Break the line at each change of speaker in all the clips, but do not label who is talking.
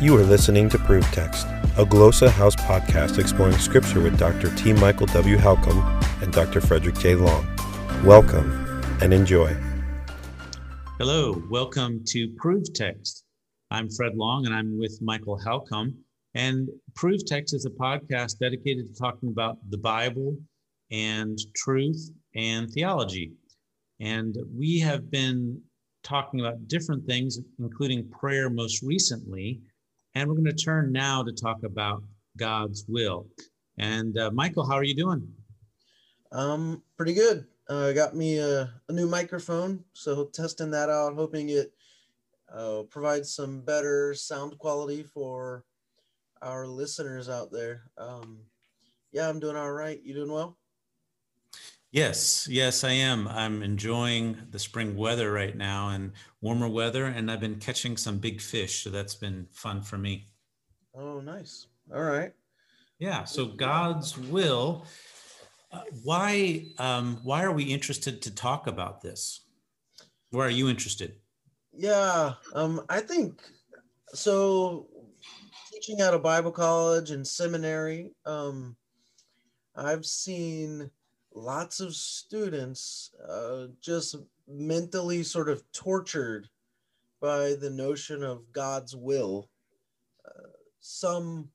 You are listening to Proof Text, a Glossa House podcast exploring Scripture with Dr. T. Michael W. Halcomb and Dr. Frederick J. Long. Welcome and enjoy.
Hello, welcome to Proof Text. I'm Fred Long and I'm with Michael Halcomb. And Proof Text is a podcast dedicated to talking about the Bible and truth and theology. And we have been talking about different things, including prayer most recently. And we're going to turn now to talk about God's will. And uh, Michael, how are you doing?
Um, pretty good. Uh, got me a, a, new microphone, so testing that out, hoping it uh, provides some better sound quality for our listeners out there. Um, yeah, I'm doing all right. You doing well?
Yes, yes, I am. I'm enjoying the spring weather right now and warmer weather, and I've been catching some big fish, so that's been fun for me.
Oh, nice. All right.
Yeah. So God's will. Uh, why? Um, why are we interested to talk about this? Why are you interested?
Yeah. Um, I think so. Teaching at a Bible college and seminary, um, I've seen lots of students uh, just mentally sort of tortured by the notion of God's will. Uh, some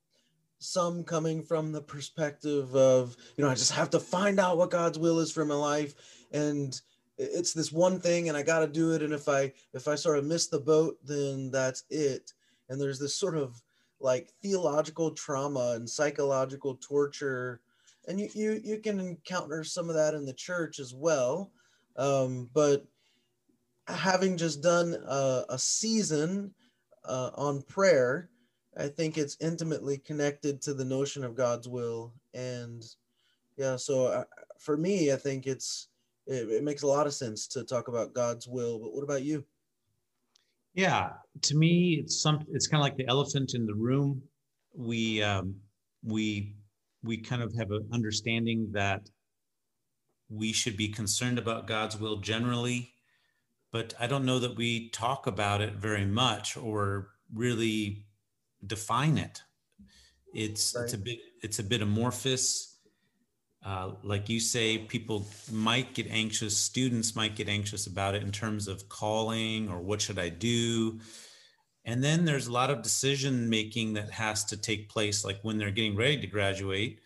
some coming from the perspective of you know I just have to find out what God's will is for my life. And it's this one thing and I got to do it. And if I if I sort of miss the boat then that's it. And there's this sort of like theological trauma and psychological torture and you, you you can encounter some of that in the church as well. Um, but having just done a, a season uh, on prayer i think it's intimately connected to the notion of god's will. And yeah so uh, for me i think it's it, it makes a lot of sense to talk about god's will. But what about you?
Yeah to me it's some it's kind of like the elephant in the room. We um, we we kind of have an understanding that we should be concerned about God's will generally, but I don't know that we talk about it very much or really define it. It's right. it's a bit it's a bit amorphous. Uh, like you say, people might get anxious. Students might get anxious about it in terms of calling or what should I do. And then there's a lot of decision making that has to take place, like when they're getting ready to graduate.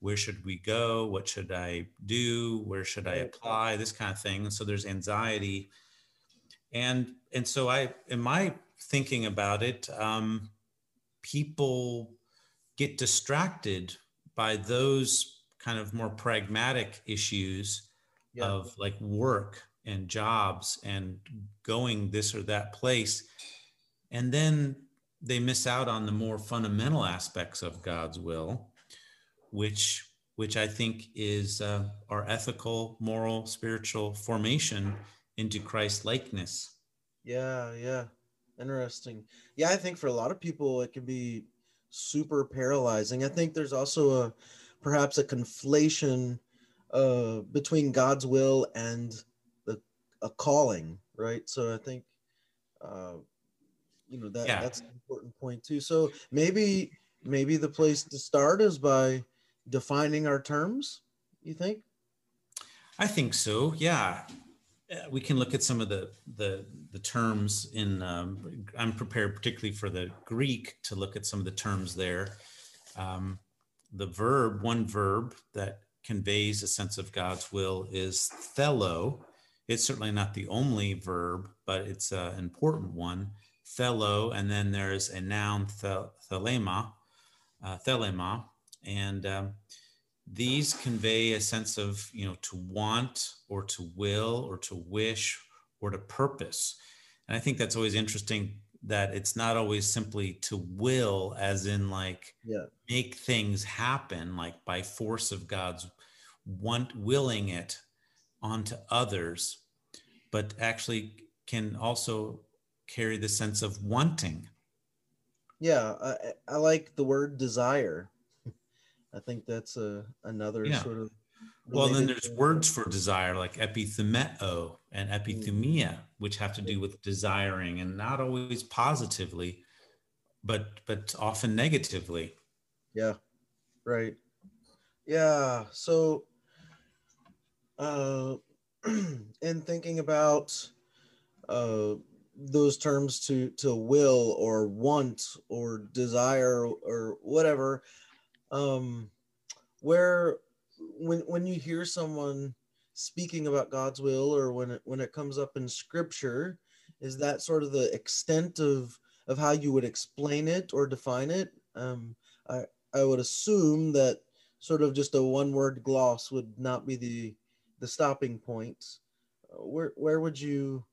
Where should we go? What should I do? Where should I apply? This kind of thing. And so there's anxiety. And and so I, in my thinking about it, um, people get distracted by those kind of more pragmatic issues yeah. of like work and jobs and going this or that place and then they miss out on the more fundamental aspects of God's will, which which I think is uh, our ethical, moral, spiritual formation into Christ likeness.
Yeah, yeah, interesting. Yeah, I think for a lot of people it can be super paralyzing. I think there's also a perhaps a conflation uh, between God's will and the a calling, right? So I think uh, you know that yeah. that's an important point too. So maybe maybe the place to start is by defining our terms you think?
I think so yeah. Uh, we can look at some of the the, the terms in um, i'm prepared particularly for the greek to look at some of the terms there. Um, the verb one verb that conveys a sense of god's will is thelo it's certainly not the only verb but it's an important one thelo, and then there's a noun thelema, uh, thelema, and um, these convey a sense of you know to want or to will or to wish or to purpose. And I think that's always interesting that it's not always simply to will, as in like yeah. make things happen, like by force of God's want willing it onto others, but actually can also carry the sense of wanting.
Yeah, I, I like the word desire. I think that's a another yeah. sort of.
Well, then there's words for desire like epithumeo and epithumia, which have to do with desiring and not always positively, but but often negatively.
Yeah, right. Yeah. So, uh, in thinking about uh, those terms to to will or want or desire or whatever, um, where when when you hear someone speaking about God's will or when it when it comes up in Scripture, is that sort of the extent of of how you would explain it or define it? Um, I I would assume that sort of just a one word gloss would not be the the stopping point. Uh, where where would you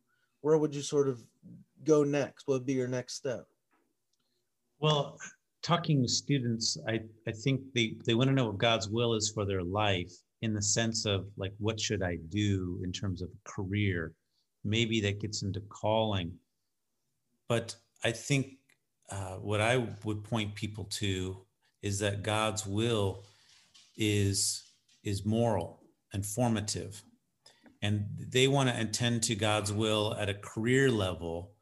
where would you sort of go next? What would be your next step?
Well, talking with students, I, I think they, they want to know what God's will is for their life in the sense of like, what should I do in terms of career? Maybe that gets into calling. But I think uh, what I would point people to is that God's will is is moral and formative, and they want to attend to God's will at a career level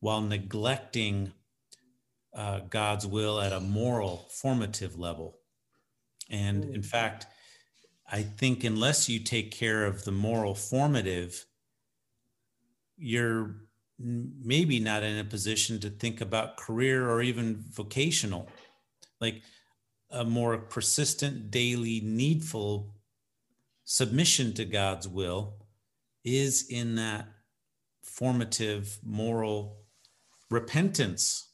while neglecting uh, God's will at a moral formative level. And in fact, I think unless you take care of the moral formative, you're maybe not in a position to think about career or even vocational, like a more persistent, daily, needful submission to God's will is in that formative, moral repentance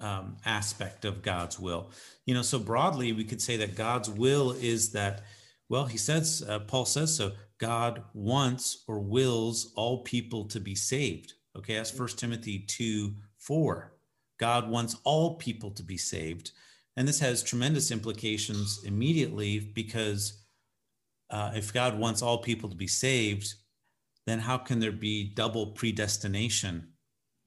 um, aspect of God's will. You know, so broadly, we could say that God's will is that, well, he says, uh, Paul says so, God wants or wills all people to be saved. Okay, that's First Timothy 2 4. God wants all people to be saved. And this has tremendous implications immediately because uh, if God wants all people to be saved, then how can there be double predestination?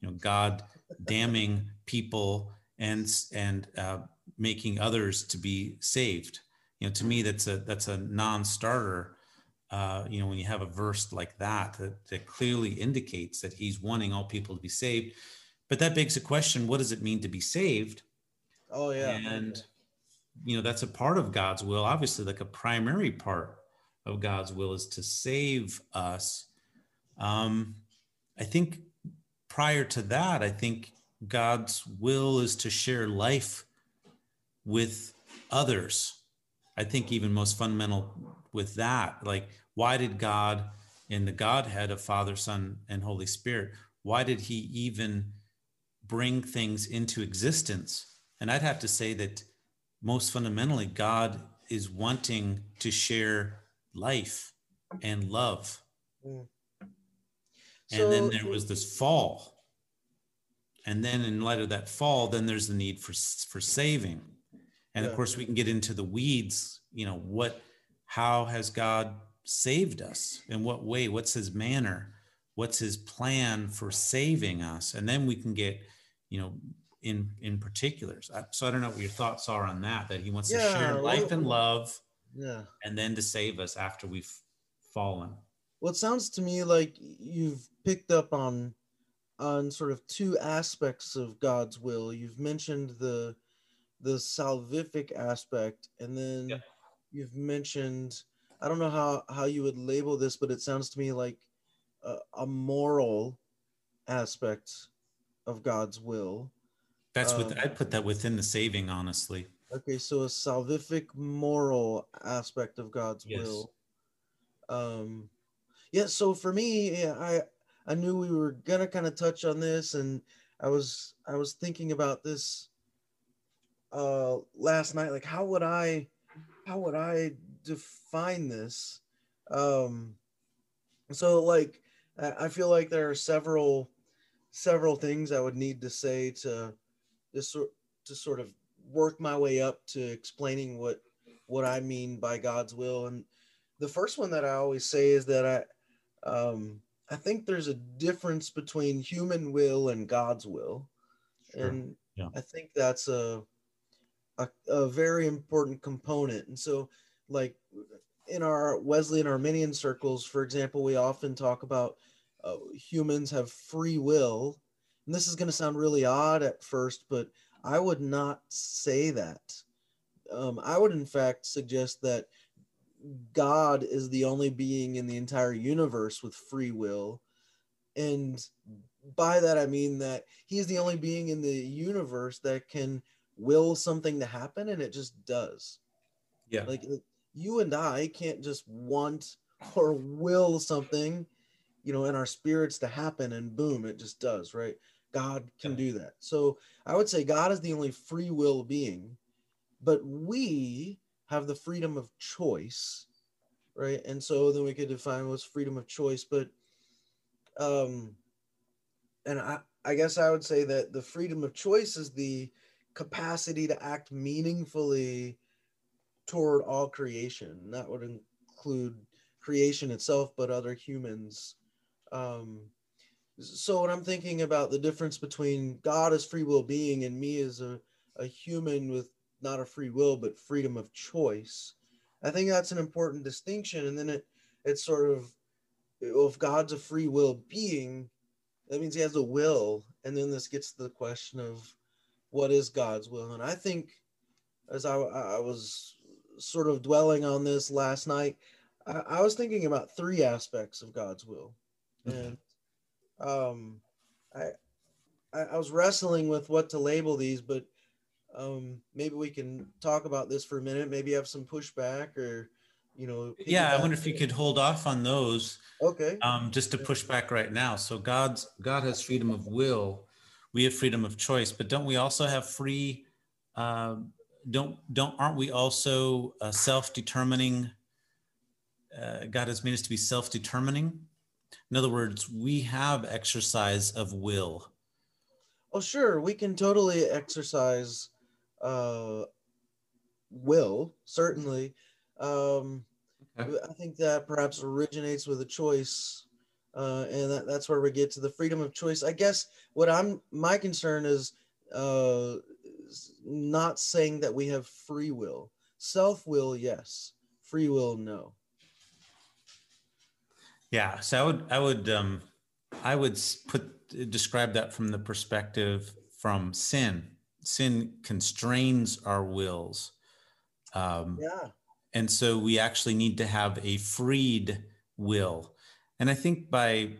You know, God damning people and and uh, making others to be saved. You know, to me, that's a that's a non-starter uh, you know, when you have a verse like that, that, that clearly indicates that he's wanting all people to be saved. But that begs the question what does it mean to be saved?
Oh, yeah.
And, you know, that's a part of God's will. Obviously, like a primary part of God's will is to save us. Um, I think prior to that, I think God's will is to share life with others. I think even most fundamental with that, like why did God, in the Godhead of Father, Son, and Holy Spirit, why did He even bring things into existence? And I'd have to say that most fundamentally, God is wanting to share life and love. Mm. So, and then there was this fall. And then, in light of that fall, then there's the need for, for saving. And yeah. of course, we can get into the weeds. You know, what, how has God saved us in what way what's his manner what's his plan for saving us and then we can get you know in in particulars so i don't know what your thoughts are on that that he wants yeah, to share life and love
yeah
and then to save us after we've fallen
well it sounds to me like you've picked up on on sort of two aspects of god's will you've mentioned the the salvific aspect and then yeah. you've mentioned I don't know how how you would label this, but it sounds to me like a, a moral aspect of God's will.
That's what um, I'd put that within the saving, honestly.
Okay, so a salvific moral aspect of God's yes. will. Um, yeah. So for me, yeah, I I knew we were gonna kind of touch on this, and I was I was thinking about this uh last night. Like, how would I how would I define this. Um, so like I feel like there are several several things I would need to say to this to sort of work my way up to explaining what what I mean by God's will. And the first one that I always say is that I um, I think there's a difference between human will and God's will, sure. and yeah. I think that's a, a a very important component. And so like in our Wesleyan Arminian circles, for example, we often talk about uh, humans have free will. And this is going to sound really odd at first, but I would not say that. Um, I would, in fact, suggest that God is the only being in the entire universe with free will. And by that, I mean that he is the only being in the universe that can will something to happen and it just does.
Yeah.
Like you and I can't just want or will something, you know, in our spirits to happen and boom, it just does, right? God can
Yeah.
do that. So I would say God is the only free will being, but we have the freedom of choice, right? And so then we could define what's freedom of choice, but um and I, I guess I would say that the freedom of choice is the capacity to act meaningfully toward all creation. And That would include creation itself, but other humans. Um, so when I'm thinking about the difference between God as free will being and me as a, a human with not a free will but freedom of choice, I think that's an important distinction. And then it it's sort of well, if God's a free will being, that means he has a will. And then this gets to the question of what is God's will. And I think as I, I was sort of dwelling on this last night, I, I was thinking about three aspects of God's will. And um, I, I, I was wrestling with what to label these, but um, maybe we can talk about this for a minute, maybe have some pushback or, you know.
Yeah, I wonder if you could hold off on those
Okay.
um, just to push back right now. So God's God has freedom of will, we have freedom of choice, but don't we also have free? Uh, don't don't aren't we also uh, self-determining? Uh, God has made us to be self-determining. In other words, we have exercise of will.
Oh, sure. We can totally exercise uh, will, certainly. Um,
Okay.
I think that perhaps originates with a choice. Uh, and that, that's where we get to the freedom of choice. I guess what I'm, my concern is uh, not saying that we have free will. Self will, yes. Free will, no.
Yeah, so I would I would um I would put describe that from the perspective from sin. Sin constrains our wills. Um,
Yeah.
and so we actually need to have a freed will. And I think by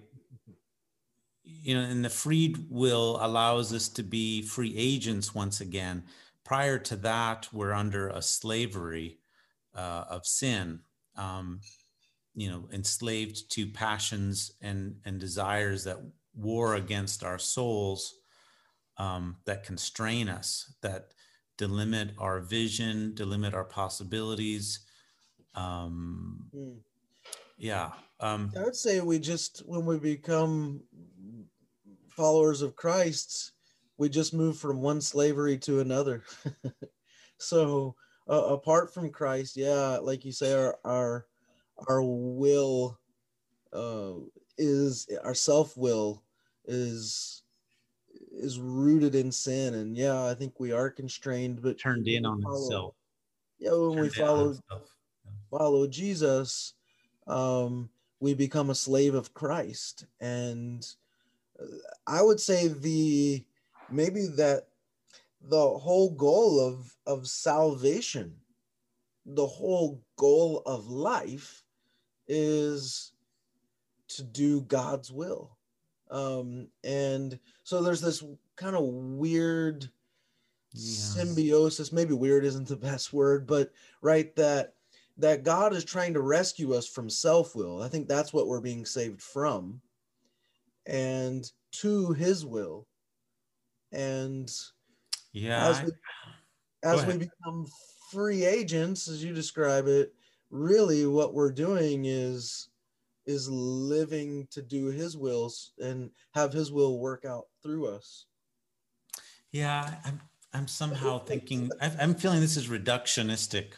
you know, and the freed will allows us to be free agents once again. Prior to that, we're under a slavery uh, of sin. Um, you know enslaved to passions and and desires that war against our souls um, that constrain us that delimit our vision delimit our possibilities um,
Hmm.
yeah um,
I would say we just, when we become followers of Christ, we just move from one slavery to another. so, uh, apart from Christ, yeah, like you say, our our our will uh, is our self will is is rooted in sin, and yeah, I think we are constrained, but
turned in on
we follow-
himself
Yeah, when we
Turned on
follow follow Jesus, um, we become a slave of Christ. And uh, I would say the maybe that the whole goal of of salvation, the whole goal of life, is to do God's will. Um, and so there's this kind of weird
Yeah.
symbiosis. Maybe weird isn't the best word but right that that god is trying to rescue us from self-will. I think that's what we're being saved from. And to his will. And
yeah
as we as we become free agents as you describe it really what we're doing is is living to do his wills and have his will work out through us.
Yeah i'm i'm somehow thinking I- i'm feeling this is reductionistic.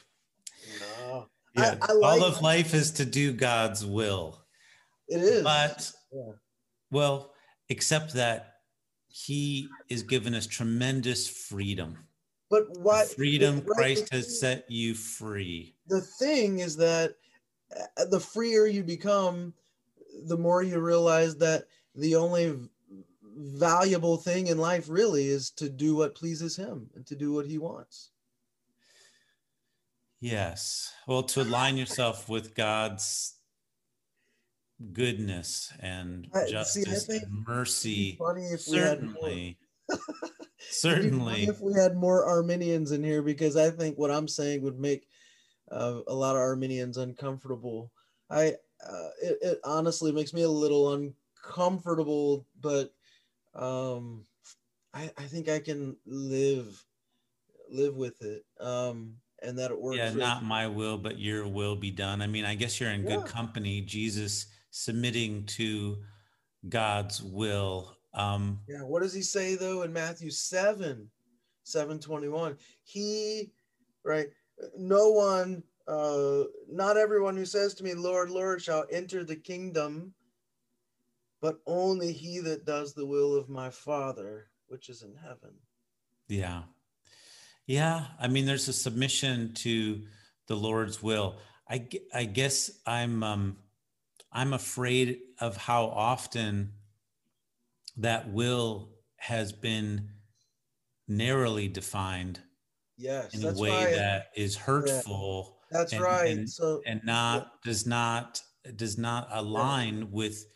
No
yeah
I like-
all of life is to do god's will.
It is.
But
Yeah.
well except that he is given us tremendous freedom.
But
The freedom
right,
christ has set you free.
The thing is that Uh, the freer you become the more you realize that the only valuable thing in life really is to do what pleases him and to do what he wants.
Yes. Well, to align yourself with God's goodness and
I-
justice
think
and mercy.
Funny if we had more.
Certainly.
It'd be funny
Certainly.
if we had more Arminians in here because I think what I'm saying would make uh, a lot of Arminians uncomfortable. I uh, it, it honestly makes me a little uncomfortable, but um, I, I think I can live live with it, um, and that it works.
Yeah, not my will, but your will be done. I mean, I guess you're in good
Yeah.
company. Jesus submitting to God's will. Um,
Yeah, what does he say though in Matthew 7, 721? He, right, no one, uh, not everyone who says to me, Lord, Lord, shall enter the kingdom, but only he that does the will of my Father, which is in heaven.
Yeah. Yeah. I mean, there's a submission to the Lord's will. I, I guess I'm, um, I'm afraid of how often that will has been narrowly defined
Yes,
in a
that's
way
right.
that is hurtful
that's
and-
right.
and-
so
and not does not does not align with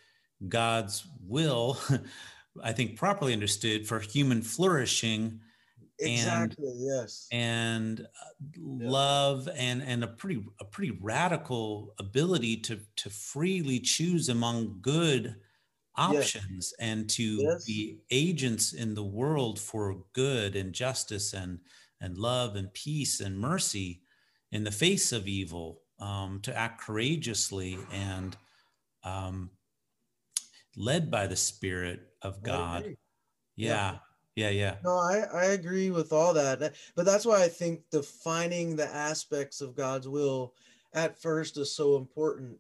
God's will, I think properly understood for human flourishing
exactly, yes.
and uh, love and and a pretty a pretty radical ability to to freely choose among good options and to
Yes.
be agents in the world for good and justice and and love and peace and mercy in the face of evil um, to act courageously and um, led by the spirit of god
agree.
yeah yeah yeah
No, I, I agree with all that. But that's why I think defining the aspects of God's will at first is so important.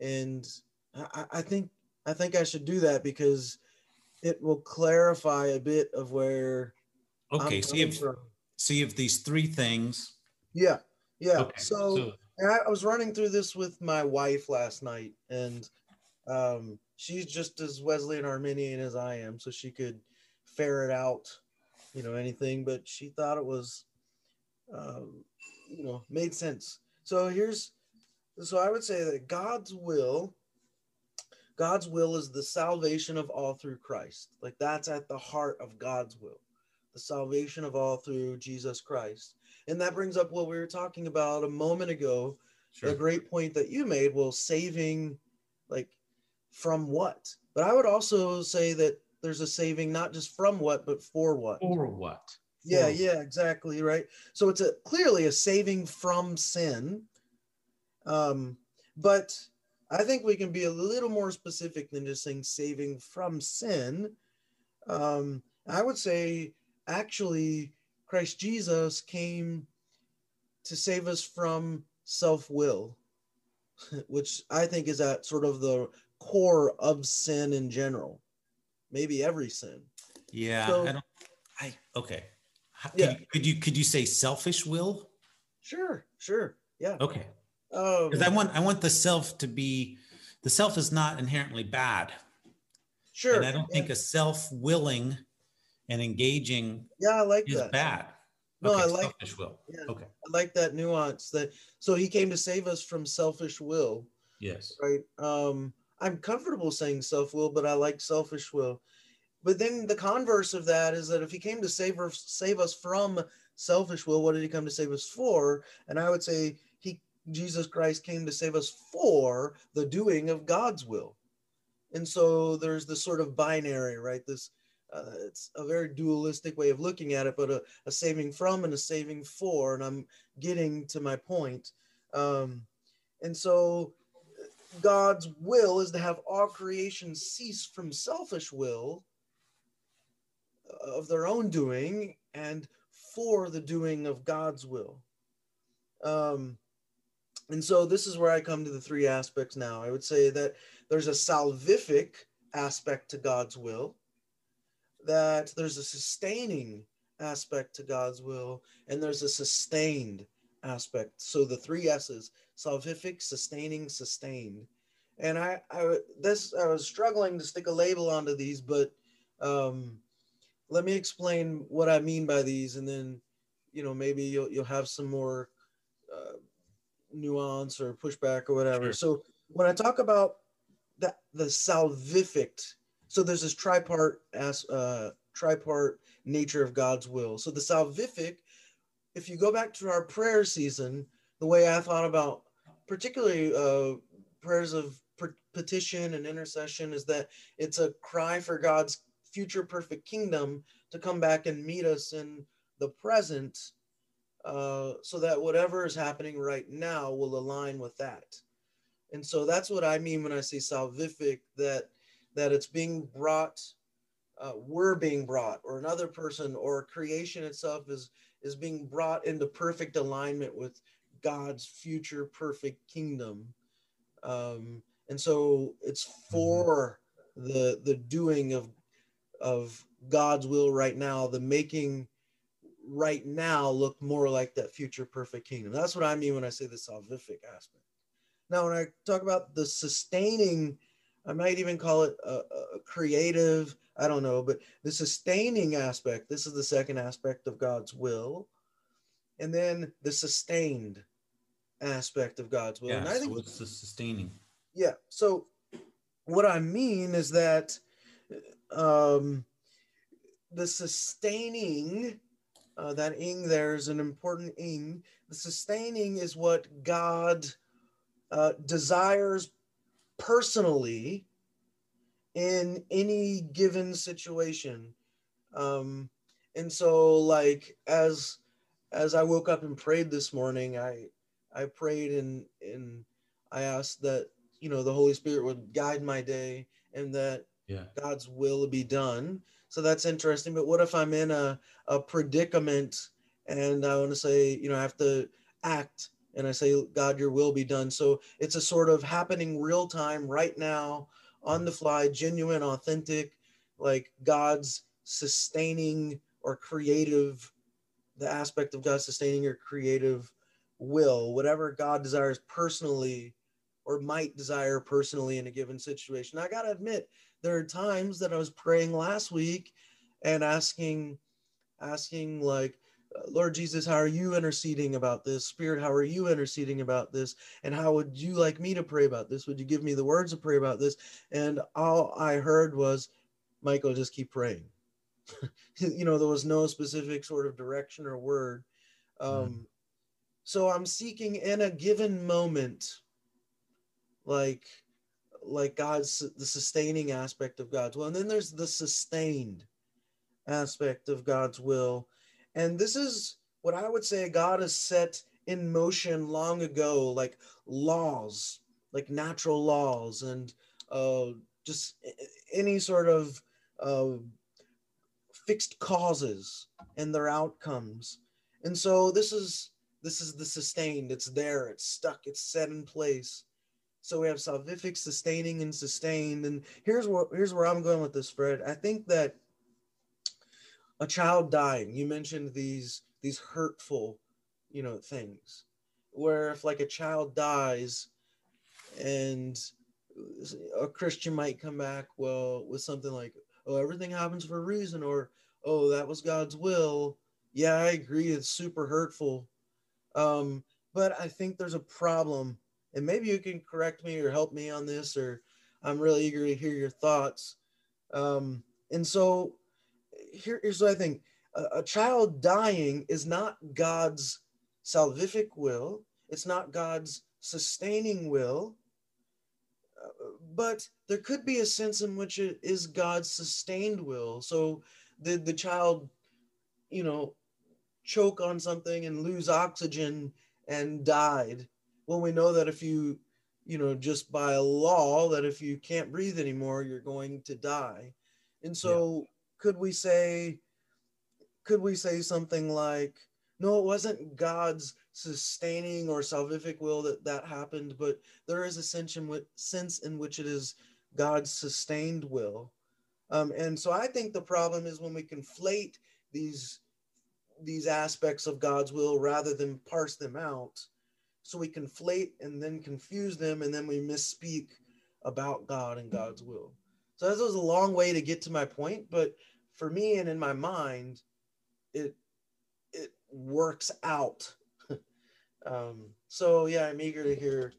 And I, I- I think I think I should do that because it will clarify a bit of where
okay
I'm
so you have
from.
So if these three things
Yeah, yeah.
okay
So, I, I was running through this with my wife last night, and um, she's just as Wesleyan Arminian as I am, so she could ferret out, you know, anything. But she thought it was, um, you know, made sense. So here's, so I would say that God's will, God's will is the salvation of all through Christ. Like that's at the heart of God's will, the salvation of all through Jesus Christ. And that brings up what we were talking about a moment ago, the great point that you made. Well, saving, like, from what? But I would also say that there's a saving not just from what, but for what.
or what
Yeah,
For-
yeah, exactly, right. So it's a clearly a saving from sin. Um, but I think we can be a little more specific than just saying saving from sin. Um, I would say actually Christ Jesus came to save us from self-will, which I think is at sort of the core of sin in general. Maybe every sin.
Yeah,
So-
I don't. I okay. How-
Yeah.
Could you, could you could you say selfish will?
Sure, sure. Yeah.
Okay,
Um,
because I want I want the self to be the self is not inherently bad,
sure.
and I don't
yeah.
think a self willing and engaging
Yeah, I like
is
that.
bad.
No,
Okay,
I like-
selfish will.
Yeah.
Okay.
I like that nuance that so he came to save us from selfish will,
Yes.
right? Um I'm comfortable saying self-will, but I like selfish will. But then the converse of that is that if he came to save us save us from selfish will, what did he come to save us for? And I would say he Jesus Christ came to save us for the doing of God's will. And so there's this sort of binary, right? This uh, it's a very dualistic way of looking at it, but a, a saving from and a saving for. And I'm getting to my point. Um, and so God's will is to have all creation cease from selfish will of their own doing and for the doing of God's will. Um, and so this is where I come to the three aspects now. I would say that there's a salvific aspect to God's will, that there's a sustaining aspect to God's will, and there's a sustained aspect. So the three S's salvific, sustaining, sustained. And I, I this I was struggling to stick a label onto these, but Um, let me explain what I mean by these, and then, you know, maybe you'll you'll have some more uh, nuance or pushback or whatever.
Sure.
So when I talk about that the salvific, so there's this tripart as uh, tripart nature of God's will. So the salvific, if you go back to our prayer season, the way I thought about particularly uh, prayers of petition and intercession is that it's a cry for God's future perfect kingdom to come back and meet us in the present uh, so that whatever is happening right now will align with that. And so that's what I mean when I say salvific, that that it's being brought, uh, we're being brought, or another person, or creation itself is is being brought into perfect alignment with God's future perfect kingdom. Um, and so it's for the the doing of of God's will right now, the making right now look more like that future perfect kingdom. That's what I mean when I say the salvific aspect. Now, when I talk about the sustaining, I might even call it a, a creative, I don't know, but the sustaining aspect, this is the second aspect of God's will. And then the sustained aspect of God's will.
Yeah.
and I
So what's the sustaining?
yeah. So what I mean is that um, the sustaining, uh, that ing there is an important ing. The sustaining is what God uh, desires personally in any given situation. Um, and so, like as as I woke up and prayed this morning, I I prayed and and I asked that you know the Holy Spirit would guide my day and that
Yeah.
God's will be done. So that's interesting. But what if I'm in a, a predicament and I want to say, you know, I have to act and I say, God, your will be done. So it's a sort of happening real time right now on the fly, genuine, authentic, like God's sustaining or creative, the aspect of God sustaining or creative will, whatever God desires personally or might desire personally in a given situation. I got to admit, there are times that I was praying last week and asking, asking like, Lord Jesus, how are you interceding about this? Spirit, how are you interceding about this? And how would you like me to pray about this? Would you give me the words to pray about this? And all I heard was, Michael, just keep praying. you know, there was no specific sort of direction or word. Um,
Mhm.
So I'm seeking in a given moment, like like God's the sustaining aspect of God's will. And then there's the sustained aspect of God's will. And this is what I would say God has set in motion long ago, like laws, like natural laws, and uh, just any sort of uh, fixed causes and their outcomes. And so this is this is the sustained. It's there. It's stuck. It's set in place. So we have salvific, sustaining, and sustained. And here's what here's where I'm going with this, Fred. I think that a child dying, you mentioned these these hurtful, you know, things. Where if like a child dies and a Christian might come back, well, with something like, oh, everything happens for a reason, or oh, that was God's will. Yeah, I agree. It's super hurtful. Um, but I think there's a problem and maybe you can correct me or help me on this or i'm really eager to hear your thoughts um, and so here, here's what i think. A, a child dying is not god's salvific will. It's not god's sustaining will. Uh, but there could be a sense in which it is god's sustained will. So the the child you know choke on something and lose oxygen and died. Well we know that if you you know just by law that if you can't breathe anymore you're going to die. And so could we say could we say something like no it wasn't god's sustaining or salvific will that that happened but there is a sense in which, sense in which it is god's sustained will. Um, and so i think the problem is when we conflate these these aspects of god's will rather than parse them out. So we conflate and then confuse them and then we misspeak about god and god's will. So that was a long way to get to my point, but for me and in my mind, it it works out. um, so yeah, I'm eager to hear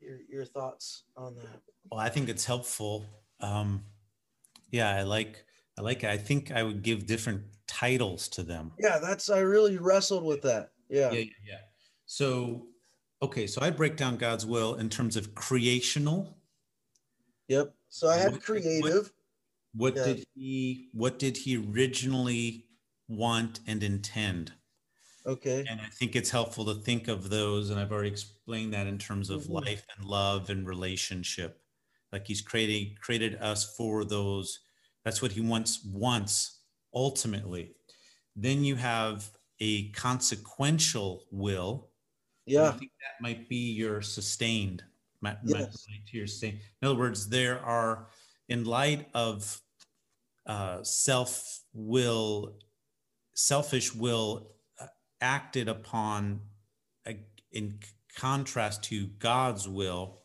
your your thoughts on that.
Well, I think it's helpful. Um, yeah, I like I like it. I think I would give different titles to them.
Yeah, that's I really wrestled with that. Yeah.
Yeah, yeah. yeah. So okay, so I break down God's will in terms of creational.
Yep. So I had what, creative.
What, what yeah. did he what did he originally want and intend?
Okay.
And I think it's helpful to think of those, and I've already explained that in terms of mm-hmm. life and love and relationship. Like he's created created us for those. That's what he wants wants ultimately. Then you have a consequential will.
Yeah.
I think that might be your sustained. Might, yes. might to your sustained. In other words, there are, in light of uh, self will, selfish will uh, acted upon uh, in contrast to God's will,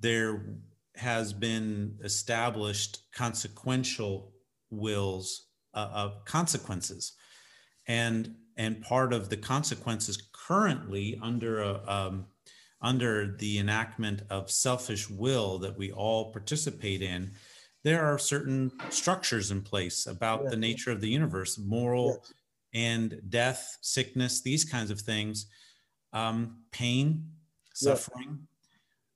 there has been established consequential wills uh, of consequences. And and part of the consequences currently under a, um, under the enactment of selfish will that we all participate in there are certain structures in place about yeah. the nature of the universe moral yeah. and death sickness these kinds of things um, pain suffering yeah.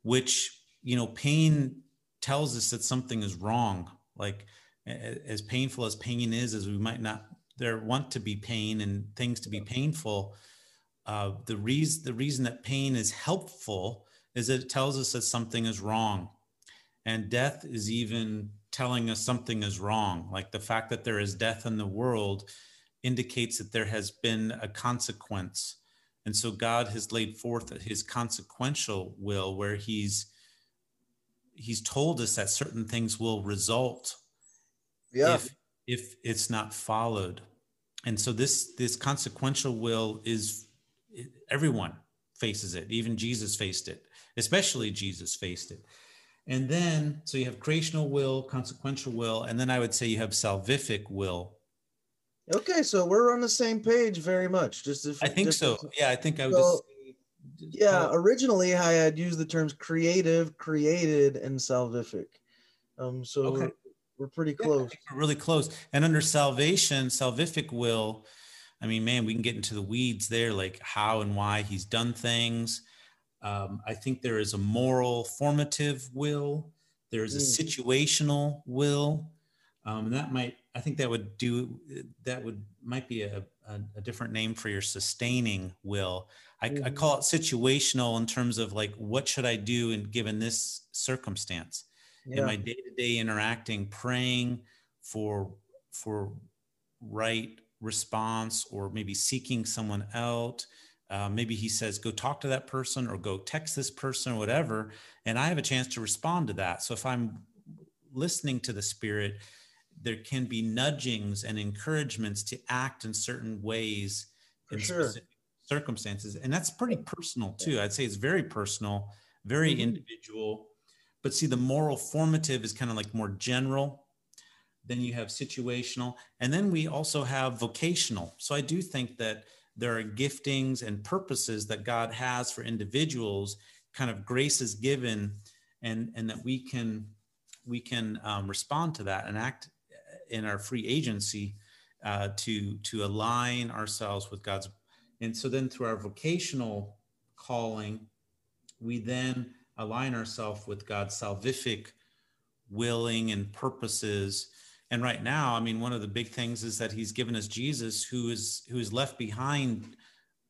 which you know pain tells us that something is wrong like as painful as pain is as we might not there want to be pain and things to be painful uh, the reason the reason that pain is helpful is that it tells us that something is wrong and death is even telling us something is wrong. Like the fact that there is death in the world indicates that there has been a consequence. And so god has laid forth his consequential will where he's he's told us that certain things will result
yeah.
if if it's not followed. And so this this consequential will is everyone faces it. Even jesus faced it. Especially jesus faced it and then so you have creational will consequential will and then i would say you have salvific will
okay so we're on the same page very much just
if, i think so yeah i think i would so,
just yeah originally i had used the terms creative created and salvific um so okay. We're pretty close.
Yeah, we're really close. And under salvation, salvific will, I mean, man, we can get into the weeds there, like how and why he's done things. Um, I think there is a moral formative will. There's a mm. situational will. Um, and that might, I think that would do, that would, might be a, a, a different name for your sustaining will. I, mm. I mm-hmm. call it situational in terms of like, what should I do in given this circumstance? yeah. in my day-to-day interacting praying for for right response or maybe seeking someone out uh, maybe he says go talk to that person or go text this person or whatever and i have a chance to respond to that so if i'm listening to the spirit there can be nudgings and encouragements to act in certain ways
For in sure.
circumstances and that's pretty personal too i'd say it's very personal very mm-hmm. individual but see, the moral formative is kind of like more general. Then you have situational. And then we also have vocational. So I do think that there are giftings and purposes that God has for individuals, kind of grace is given, and, and that we can we can um, respond to that and act in our free agency uh, to to align ourselves with God's. And so then through our vocational calling, we then align ourselves with God's salvific willing and purposes. And right now, I mean, one of the big things is that He's given us Jesus, who is who is left behind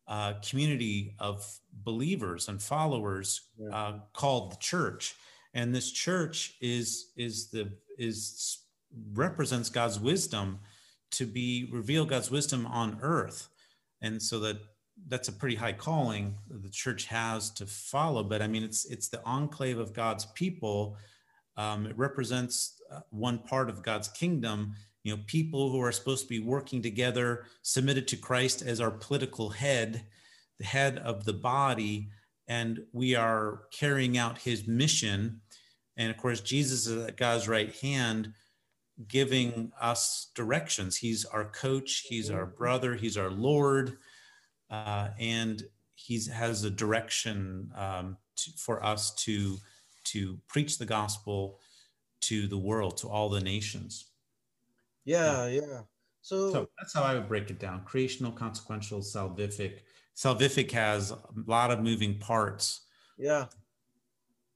a community of believers and followers yeah. uh, called the church. And this church is is the is represents God's wisdom to be reveal God's wisdom on earth. And so that that's a pretty high calling the church has to follow but i mean it's it's the enclave of god's people um, it represents uh, one part of god's kingdom you know people who are supposed to be working together submitted to christ as our political head the head of the body and we are carrying out his mission. And of course jesus is at god's right hand giving us directions. He's our coach. He's our brother. He's our lord. Uh, and he has a direction um, to, for us to to preach the gospel to the world to all the nations.
Yeah yeah. so,
so that's how i would break it down creational consequential salvific. Salvific has a lot of moving parts.
Yeah.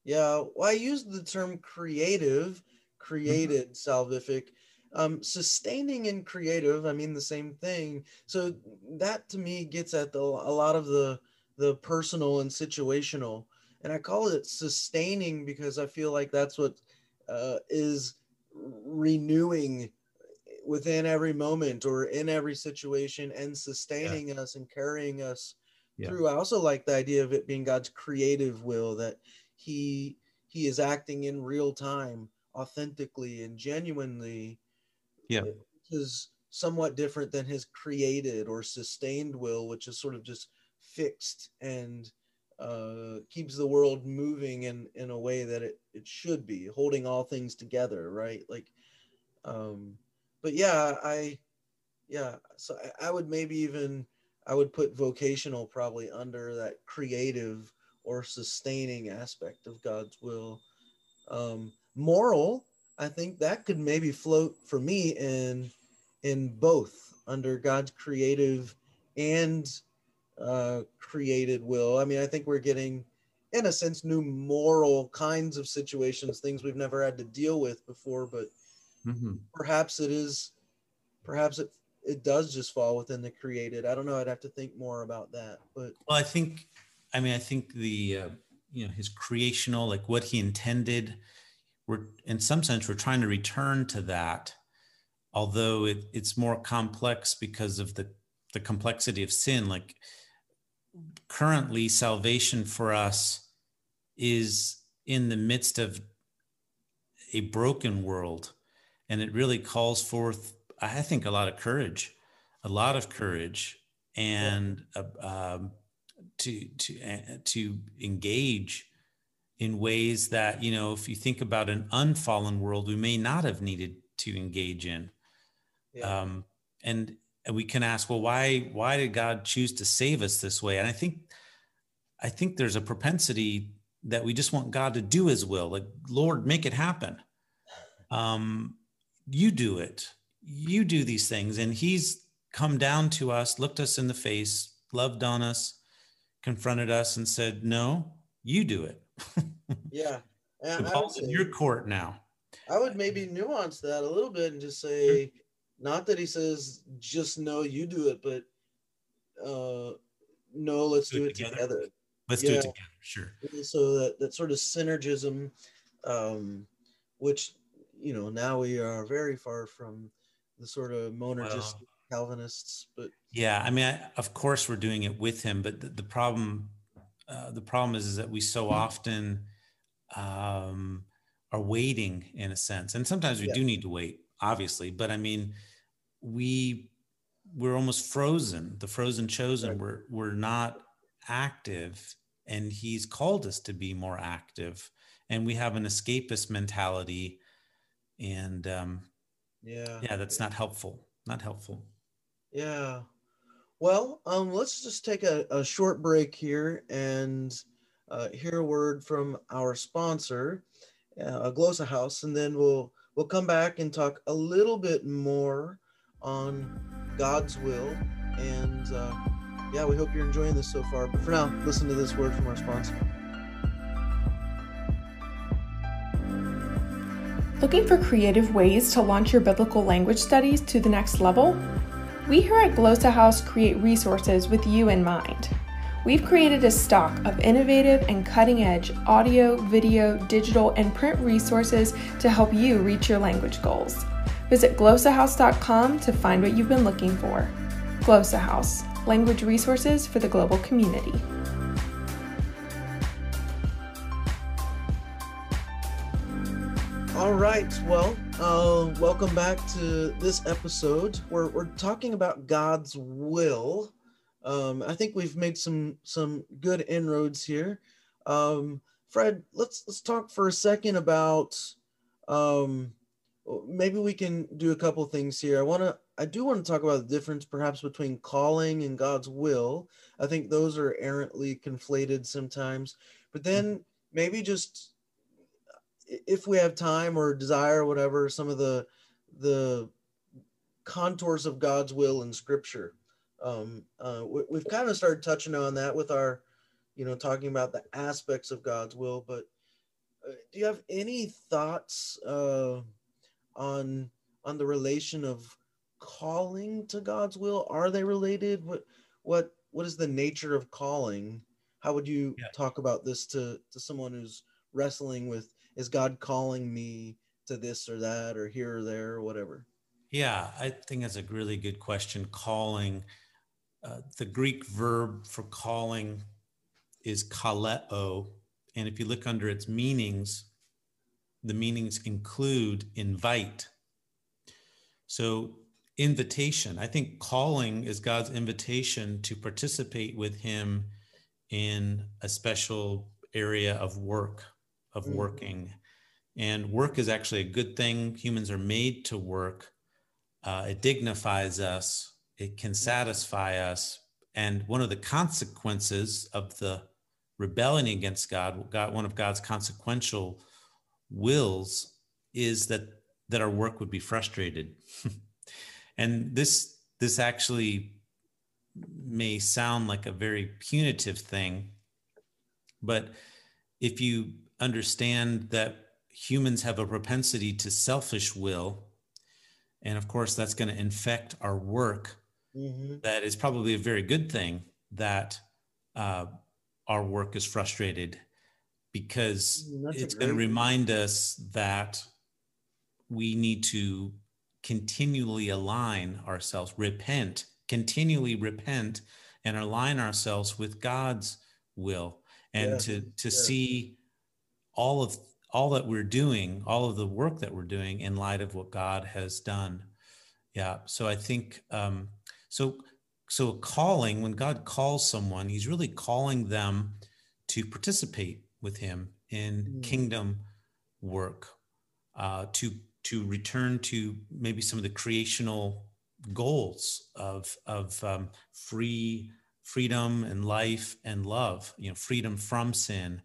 Yeah well i use the term creative created mm-hmm. salvific. Um, sustaining and creative i mean the same thing. So that to me gets at the, a lot of the the personal and situational. And i call it sustaining because i feel like that's what uh, is renewing within every moment or in every situation and sustaining yeah. us and carrying us yeah. through i also like the idea of it being god's creative will that he he is acting in real time authentically and genuinely
yeah
is somewhat different than his created or sustained will which is sort of just fixed and uh, keeps the world moving in in a way that it, it should be holding all things together right? Like um but yeah i yeah so I, I would maybe even i would put vocational probably under that creative or sustaining aspect of god's will. Um moral I think that could maybe float for me in in both under God's creative and uh, created will. I mean, I think we're getting, in a sense, new moral kinds of situations, things we've never had to deal with before. But mm-hmm. perhaps it is, perhaps it it does just fall within the created. I don't know. I'd have to think more about that. But
well, I think, I mean, I think the uh, you know his creational, like what he intended we're in some sense we're trying to return to that although it, it's more complex because of the the complexity of sin like currently salvation for us is in the midst of a broken world and it really calls forth i think a lot of courage a lot of courage and uh, um, to to uh, to engage in ways that you know if you think about an unfallen world we may not have needed to engage in yeah. um, and, and we can ask well why why did god choose to save us this way? And i think i think there's a propensity that we just want god to do his will like lord make it happen. Um, you do it. You do these things. And he's come down to us looked us in the face loved on us confronted us and said no you do it.
Yeah.
And the ball's in your court now.
I would maybe nuance that a little bit and just say, not that he says just no, you do it, but uh, no, let's do, do it, together. together.
Let's yeah. do it together, sure.
So that that sort of synergism, um, which you know now we are very far from the sort of monergist well, Calvinists, but
yeah, I mean, I, of course we're doing it with him, but the, the problem uh, the problem is, is that we so often um, are waiting in a sense, and sometimes we yeah. do need to wait, obviously. But I mean, we we're almost frozen. The frozen chosen. Right. We're we're not active, and He's called us to be more active, and we have an escapist mentality, and um,
yeah,
yeah, that's not helpful. Not helpful.
Yeah. Well, um, let's just take a, a short break here and uh, hear a word from our sponsor, uh, Glossa House, and then we'll we'll come back and talk a little bit more on God's will. And uh, yeah, we hope you're enjoying this so far. But for now, listen to this word from our sponsor.
Looking for creative ways to launch your biblical language studies to the next level? We here at Glossa House create resources with you in mind. We've created a stock of innovative and cutting edge audio, video, digital, and print resources to help you reach your language goals. Visit glossahouse.com to find what you've been looking for. Glossa House, language resources for the global community.
All right. Well, uh, welcome back to this episode. We're, we're talking about God's will. Um, I think we've made some some good inroads here. Um, Fred, let's let's talk for a second about um, maybe we can do a couple things here. I want to I do want to talk about the difference perhaps between calling and God's will. I think those are errantly conflated sometimes. But then maybe just if we have time or desire or whatever, some of the the contours of God's will in Scripture. Um, uh, we, we've kind of started touching on that with our, you know, talking about the aspects of God's will. But uh, do you have any thoughts uh, on on the relation of calling to God's will? Are they related? What what what is the nature of calling? How would you yeah. talk about this to to someone who's wrestling with is God calling me to this or that or here or there or whatever?
Yeah, I think that's a really good question. Calling, uh, the Greek verb for calling is kaleo. And if you look under its meanings, the meanings include invite. So, invitation, I think calling is God's invitation to participate with Him in a special area of work, of mm-hmm. working. And work is actually a good thing. Humans are made to work uh, it dignifies us, it can mm-hmm. satisfy us. And one of the consequences of the rebellion against God, God, one of God's consequential wills is that that our work would be frustrated. and this this actually may sound like a very punitive thing, but if you understand that humans have a propensity to selfish will and of course, that's going to infect our work. Mm-hmm. That is probably a very good thing that uh, our work is frustrated because it's going to remind us that we need to continually align ourselves, repent, continually repent, and align ourselves with God's will, and yeah. to to yeah. see all of all that we're doing, all of the work that we're doing in light of what God has done. Yeah. So I think um, so. So calling when God calls someone, He's really calling them to participate with Him in mm. kingdom work, uh, to to return to maybe some of the creational goals of of um, free freedom and life and love. You know, freedom from sin.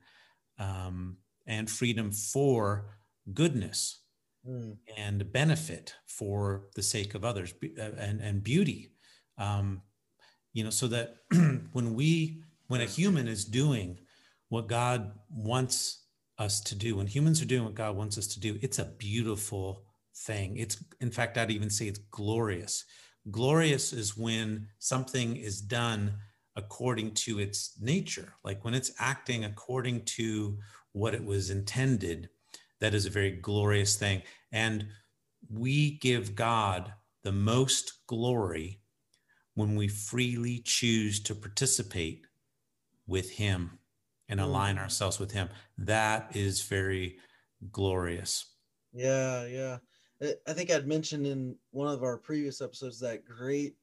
Um, and freedom for goodness mm. and benefit for the sake of others uh, and, and beauty. Um, you know, so that when we, when a human is doing what God wants us to do, when humans are doing what God wants us to do, it's a beautiful thing. It's, in fact, I'd even say it's glorious. Glorious is when something is done according to its nature, like when it's acting according to what it was intended, that is a very glorious thing. And we give God the most glory when we freely choose to participate with Him and mm. align ourselves with Him. That is very glorious.
Yeah, yeah. I think I'd mentioned in one of our previous episodes that great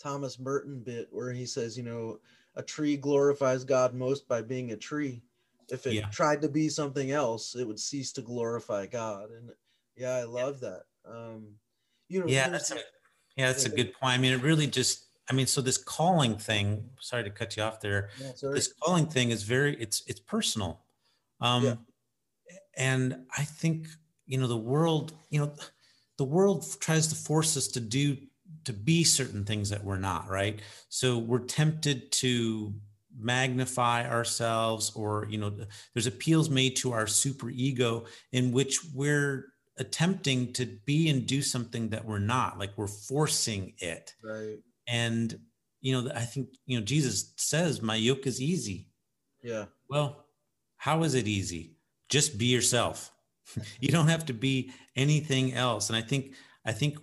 Thomas Merton bit where he says, you know, a tree glorifies God most by being a tree if it yeah. tried to be something else, it would cease to glorify God. And yeah, I love yeah. that. Um,
you know, yeah, that's a, yeah, that's a good point. I mean, it really just, I mean, so this calling thing, sorry to cut you off there. this calling thing is very, it's, it's personal. Um, yeah. and I think, you know, the world, you know, the world tries to force us to do, to be certain things that we're not, right? So we're tempted to magnify ourselves or you know there's appeals made to our super ego in which we're attempting to be and do something that we're not like we're forcing it
right
and you know i think you know jesus says my yoke is easy.
Yeah.
Well how is it easy? Just be yourself. You don't have to be anything else. And i think i think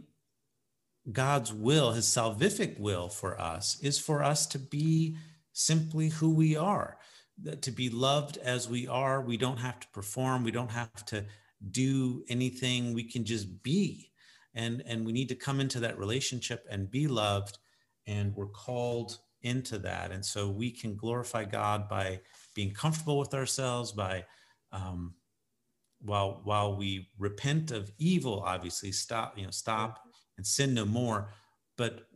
god's will his salvific will for us is for us to be simply who we are. To be loved as we are, we don't have to perform, we don't have to do anything, we can just be. And, and we need to come into that relationship and be loved, and we're called into that. And so we can glorify God by being comfortable with ourselves, by um, while while we repent of evil, obviously stop, you know, stop and sin no more, but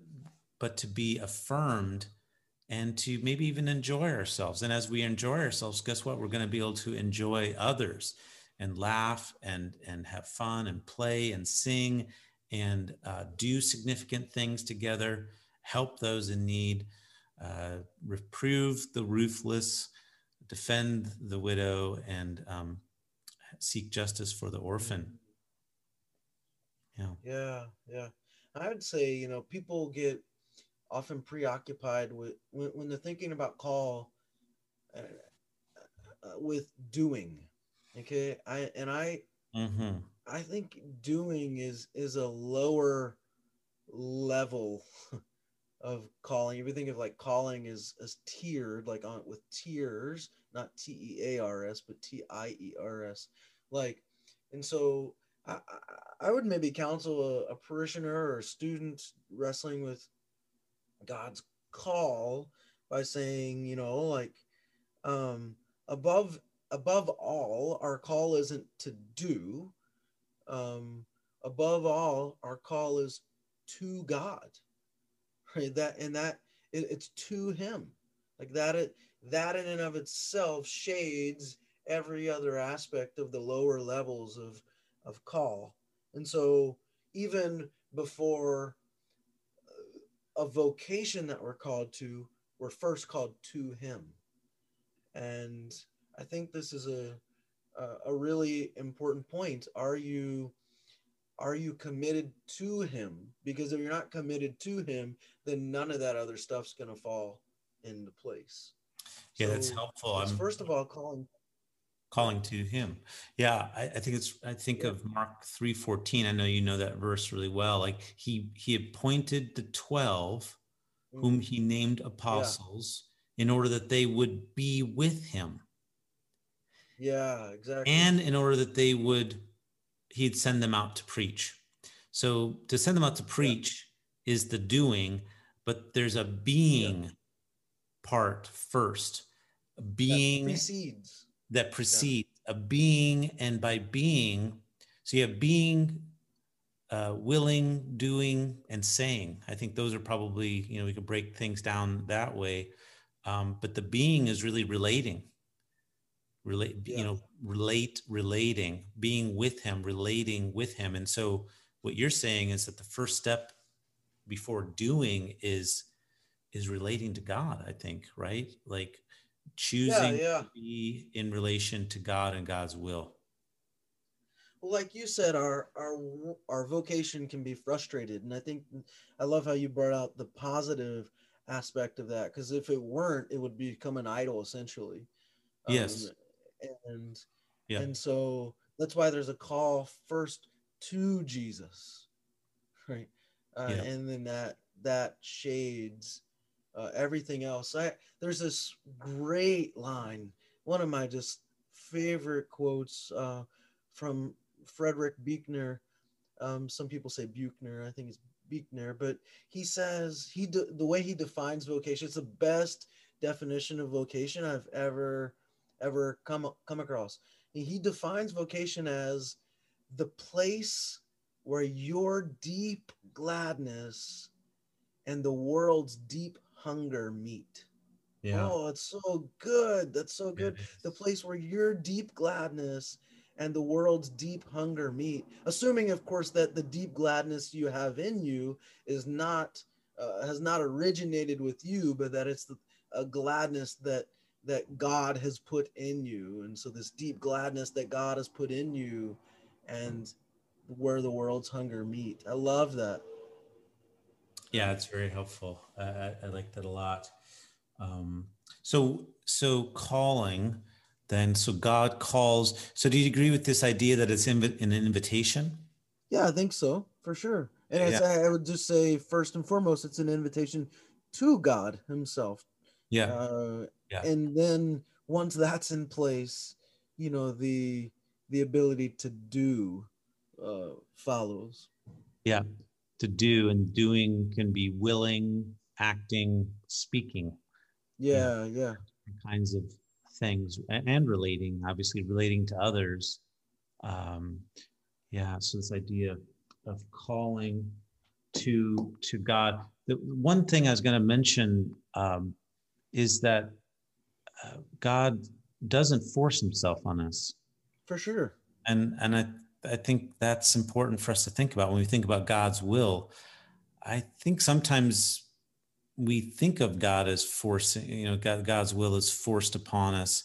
but to be affirmed and to maybe even enjoy ourselves. And as we enjoy ourselves, guess what? We're going to be able to enjoy others and laugh and and have fun and play and sing and uh, do significant things together, help those in need, uh, reprove the ruthless, defend the widow, and um, seek justice for the orphan.
Yeah. Yeah. Yeah. I would say, you know, people get often preoccupied with when, when they're thinking about call uh, uh, with doing. Okay. I, and I, mm-hmm. I think doing is, is a lower level of calling. If you think of like calling is as tiered, like on with tiers, not T E A R S, but T I E R S. Like, and so I, I would maybe counsel a, a parishioner or a student wrestling with God's call by saying, you know, like, um, above above all, our call isn't to do. Um, above all, our call is to God. Right? That and that it, it's to Him. Like that. It that in and of itself shades every other aspect of the lower levels of of call and so even before uh, a vocation that we're called to we're first called to him and i think this is a a really important point are you are you committed to him? Because if you're not committed to him then none of that other stuff's going to fall into place.
Yeah so that's helpful
first of all calling
calling to him. Yeah I, I, think it's i think yeah. of mark 314 i know you know that verse really well. Like he he appointed the 12 mm-hmm. whom he named apostles yeah. in order that they would be with him.
Yeah exactly.
And in order that they would he'd send them out to preach so to send them out to preach yeah. is the doing but there's a being part first being
that precedes
that precedes yeah. a being, and by being, so you have being, uh, willing, doing, and saying. I think those are probably, you know, we could break things down that way. Um, but the being is really relating, relate, yeah. you know, relate, relating, being with him, relating with him. And so what you're saying is that the first step before doing is is relating to God, I think, right? Like choosing yeah, yeah. to be in relation to God and God's will.
Well, like you said, our our our vocation can be frustrated, and I think I love how you brought out the positive aspect of that because if it weren't, it would become an idol essentially.
Yes.
Um, and yeah. and so that's why there's a call first to Jesus, right? Uh, yeah. And then that that shades uh, everything else. I there's this great line, one of my just favorite quotes uh, from Frederick Buechner. Um, some people say Buchner, I think it's Buechner, but he says he de- the way he defines vocation. It's the best definition of vocation I've ever ever come come across. He defines vocation as the place where your deep gladness and the world's deep hunger meet. Yeah. Oh, it's so good. That's so good. The place where your deep gladness and the world's deep hunger meet. Assuming, of course, that the deep gladness you have in you is not uh, has not originated with you, but that it's the, a gladness that that God has put in you. And so this deep gladness that God has put in you and where the world's hunger meet. I love that.
Yeah, it's very helpful. I, I like that a lot. Um, so, so calling, then, so God calls. So, do you agree with this idea that it's inv- an invitation?
Yeah, I think so, for sure. And yeah. I would just say, first and foremost, it's an invitation to God Himself.
Yeah. Uh,
yeah. And then once that's in place, you know, the the ability to do uh, follows.
Yeah to do, and doing can be willing, acting, speaking.
Yeah, yeah.
Kinds of things and relating, obviously relating to others. Um, yeah, so this idea of calling to to God. The one thing I was going to mention um, is that God doesn't force Himself on us.
For sure.
And and I I think that's important for us to think about when we think about God's will. I think sometimes we think of God as forcing, you know, God, God's will is forced upon us.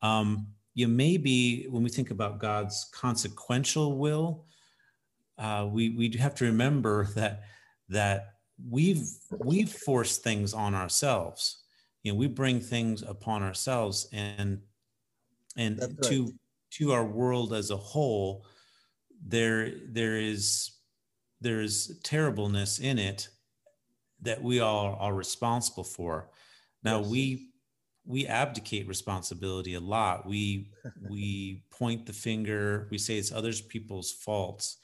Um, you maybe when we think about God's consequential will, uh, we we have to remember that that we've we've forced things on ourselves. You know, we bring things upon ourselves, and and That's to to our world as a whole, there there is there is terribleness in it that we all are responsible for. Now yes. we we abdicate responsibility a lot. We we point the finger. We say it's other people's faults.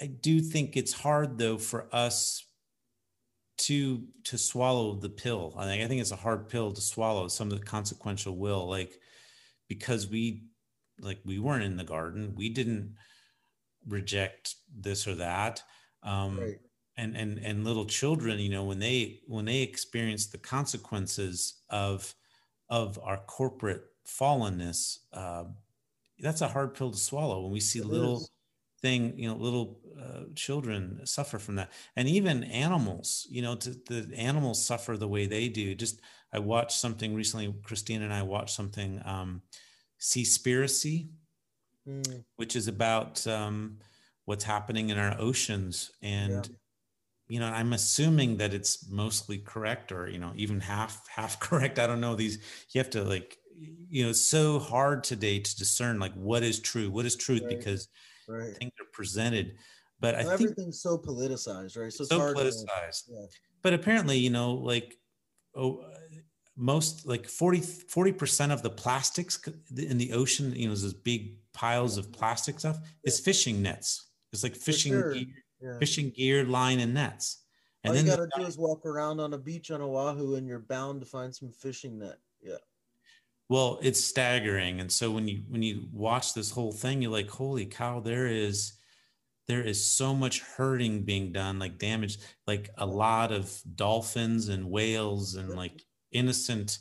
I do think it's hard though for us to to swallow the pill. I think I think it's a hard pill to swallow. Some of the consequential will, like because we like we weren't in the garden. We didn't reject this or that. Um, right and and and little children you know when they when they experience the consequences of of our corporate fallenness uh, that's a hard pill to swallow when we see it little is. Thing you know little uh, children suffer from that. And even animals you know to, the animals suffer the way they do. Just i watched something recently christine and i watched something um seaspiracy mm. which is about um, what's happening in our oceans. And yeah. you know i'm assuming that it's mostly correct or you know even half half correct. I don't know these you have to like you know it's so hard today to discern like what is true what is truth right. because right. things are presented but well,
i think everything's so politicized right
so, so politicized to, yeah. but apparently you know like oh uh, most like 40 percent of the plastics in the ocean you know those big piles of plastic stuff is fishing nets it's like fishing sure yeah. fishing gear, line, and nets.
And All then you got to do is walk around on a beach on Oahu, and you're bound to find some fishing net.
Well, it's staggering, and so when you when you watch this whole thing, you're like, "Holy cow!" There is there is so much hurting being done, like damage, like a lot of dolphins and whales and like innocent,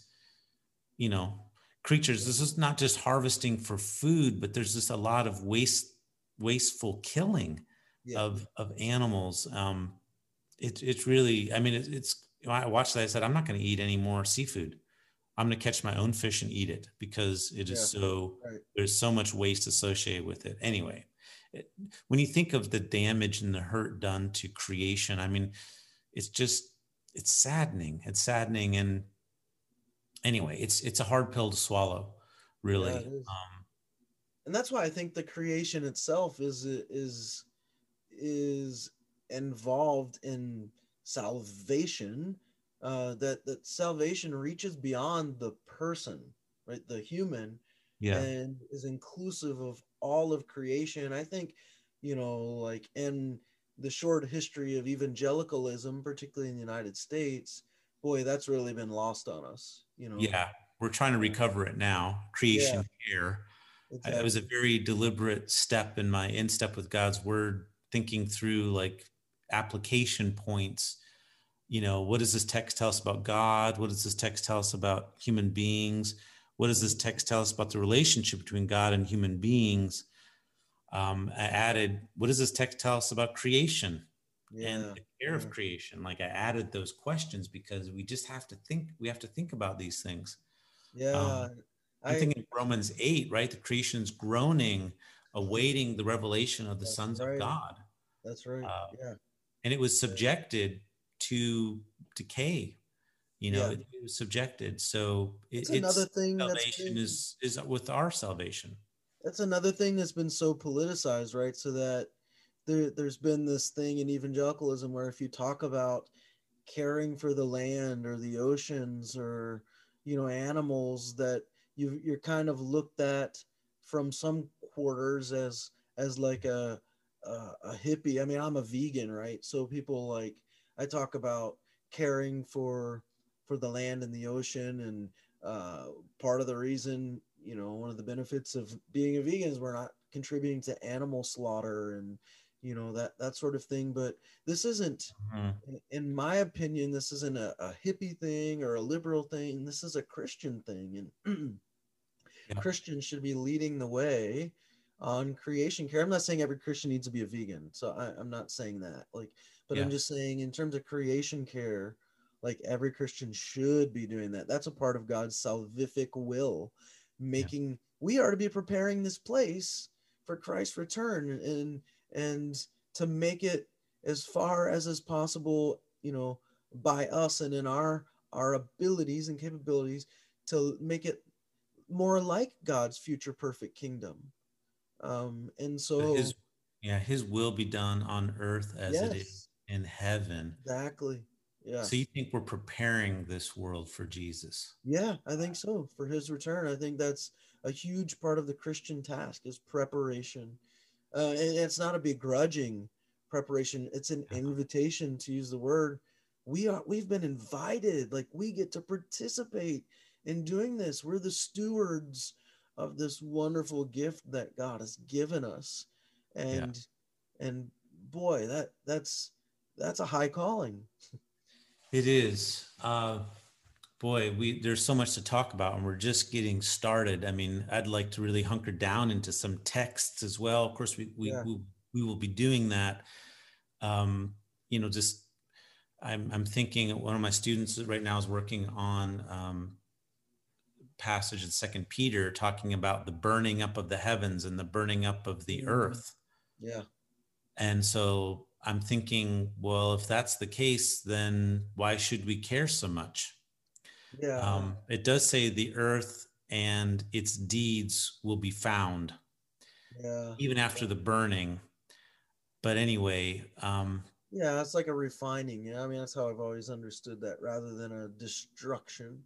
you know, creatures. This is not just harvesting for food, but there's just a lot of waste, wasteful killing yeah. of of animals. Um, it's it's really. I mean, it, it's. I watched that. I said, I'm not going to eat any more seafood. I'm going to catch my own fish and eat it because it is yeah, so. Right. There's so much waste associated with it. Anyway, it, when you think of the damage and the hurt done to creation, I mean, it's just it's saddening. It's saddening, and anyway, it's it's a hard pill to swallow, really. Yeah, um,
and that's why I think the creation itself is is is involved in salvation uh, that that salvation reaches beyond the person right? The human yeah. and is inclusive of all of creation. I think you know like in the short history of evangelicalism particularly in the united states boy that's really been lost on us you know?
Yeah. We're trying to recover it now. Creation yeah. care exactly. it was a very deliberate step in my in step with god's word thinking through like application points you know what does this text tell us about god what does this text tell us about human beings what does this text tell us about the relationship between god and human beings um, i added what does this text tell us about creation yeah, and the care of creation like i added those questions because we just have to think we have to think about these things
yeah um,
i'm I, thinking romans 8 right the creation's groaning awaiting the revelation of the sons right. of God.
That's right. Uh, yeah.
And it was subjected to decay. You know, yeah. it, it, was subjected. So
it, it's another thing.
Salvation been, is is with our salvation.
That's another thing that's been so politicized, right? So that there, there's been this thing in evangelicalism where if you talk about caring for the land or the oceans or you know animals, that you you're kind of looked at from some quarters as as like a, a a hippie. I mean, I'm a vegan, right? So people like I talk about caring for for the land and the ocean and uh, part of the reason, you know, one of the benefits of being a vegan is we're not contributing to animal slaughter and you know that that sort of thing. But this isn't mm-hmm. in my opinion this isn't a, a, hippie thing or a liberal thing. This is a christian thing. And yeah. christians should be leading the way on creation care. I'm not saying every christian needs to be a vegan. So I, am not saying that. Like but yeah. i'm just saying in terms of creation care like every christian should be doing that that's a part of god's salvific will making yeah. we are to be preparing this place for christ's return and and to make it as far as is possible, you know, by us and in our our abilities and capabilities to make it more like God's future perfect kingdom. Um, and so
his, yeah, his will be done on earth as yes, it is in heaven.
Exactly. Yeah.
So you think we're preparing this world for Jesus?
Yeah, I think so. For his return. I think that's a huge part of the Christian task is preparation uh, and it's not a begrudging preparation it's an invitation to use the word we are we've been invited like we get to participate in doing this we're the stewards of this wonderful gift that god has given us and yeah. and boy that that's that's a high calling.
It is. Uh boy we there's so much to talk about and we're just getting started. I mean i'd like to really hunker down into some texts as well. Of course we we, yeah. we, we, will be doing that. Um, you know just I'm, I'm thinking one of my students right now is working on um, passage in second peter talking about the burning up of the heavens and the burning up of the mm-hmm. earth.
Yeah.
And so i'm thinking well if that's the case then why should we care so much
yeah.
Um, it does say the earth and its deeds will be found.
Yeah.
Even after the burning. But anyway, um,
yeah, it's like a refining. Yeah, I mean that's how I've always understood that, rather than a destruction.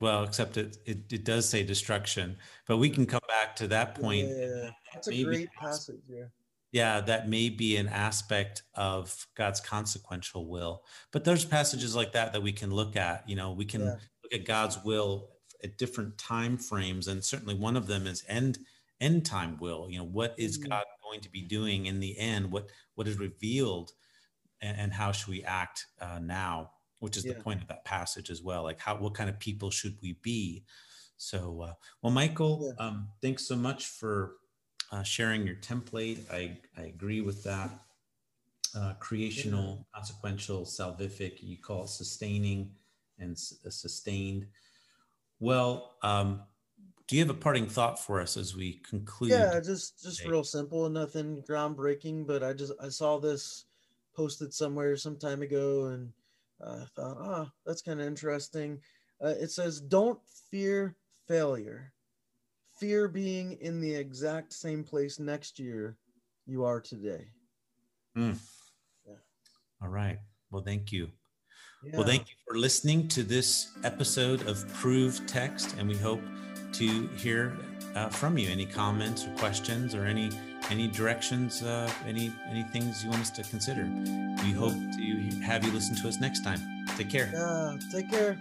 Well, except it it, it does say destruction, but we can come back to that point.
Yeah, that's a great passage. Yeah
yeah, that may be an aspect of God's consequential will. But there's passages like that that we can look at. You know, we can yeah. look at God's will at different time frames, and certainly one of them is end end time will. You know, what is mm-hmm. God going to be doing in the end? What what is revealed, and, and how should we act uh, now? Which is yeah. the point of that passage as well. Like, how what kind of people should we be? So, uh, well, Michael, yeah. um, thanks so much for uh, sharing your template. I, I agree with that. Uh, creational, consequential, salvific, you call it sustaining and uh, sustained. Well, um, do you have a parting thought for us as we conclude?
Yeah, just just today? real simple, nothing groundbreaking, but I just I saw this posted somewhere some time ago and uh, I thought, ah, oh, that's kind of interesting. Uh, it says, "Don't fear failure fear being in the exact same place next year you are today.
Mm. Yeah. All right. Well, thank you. Yeah. Well, thank you for listening to this episode of Proved Text, and we hope to hear uh, from you. Any comments or questions, or any any directions, uh, any any things you want us to consider. We hope to have you listen to us next time. Take care.
Yeah. Take care.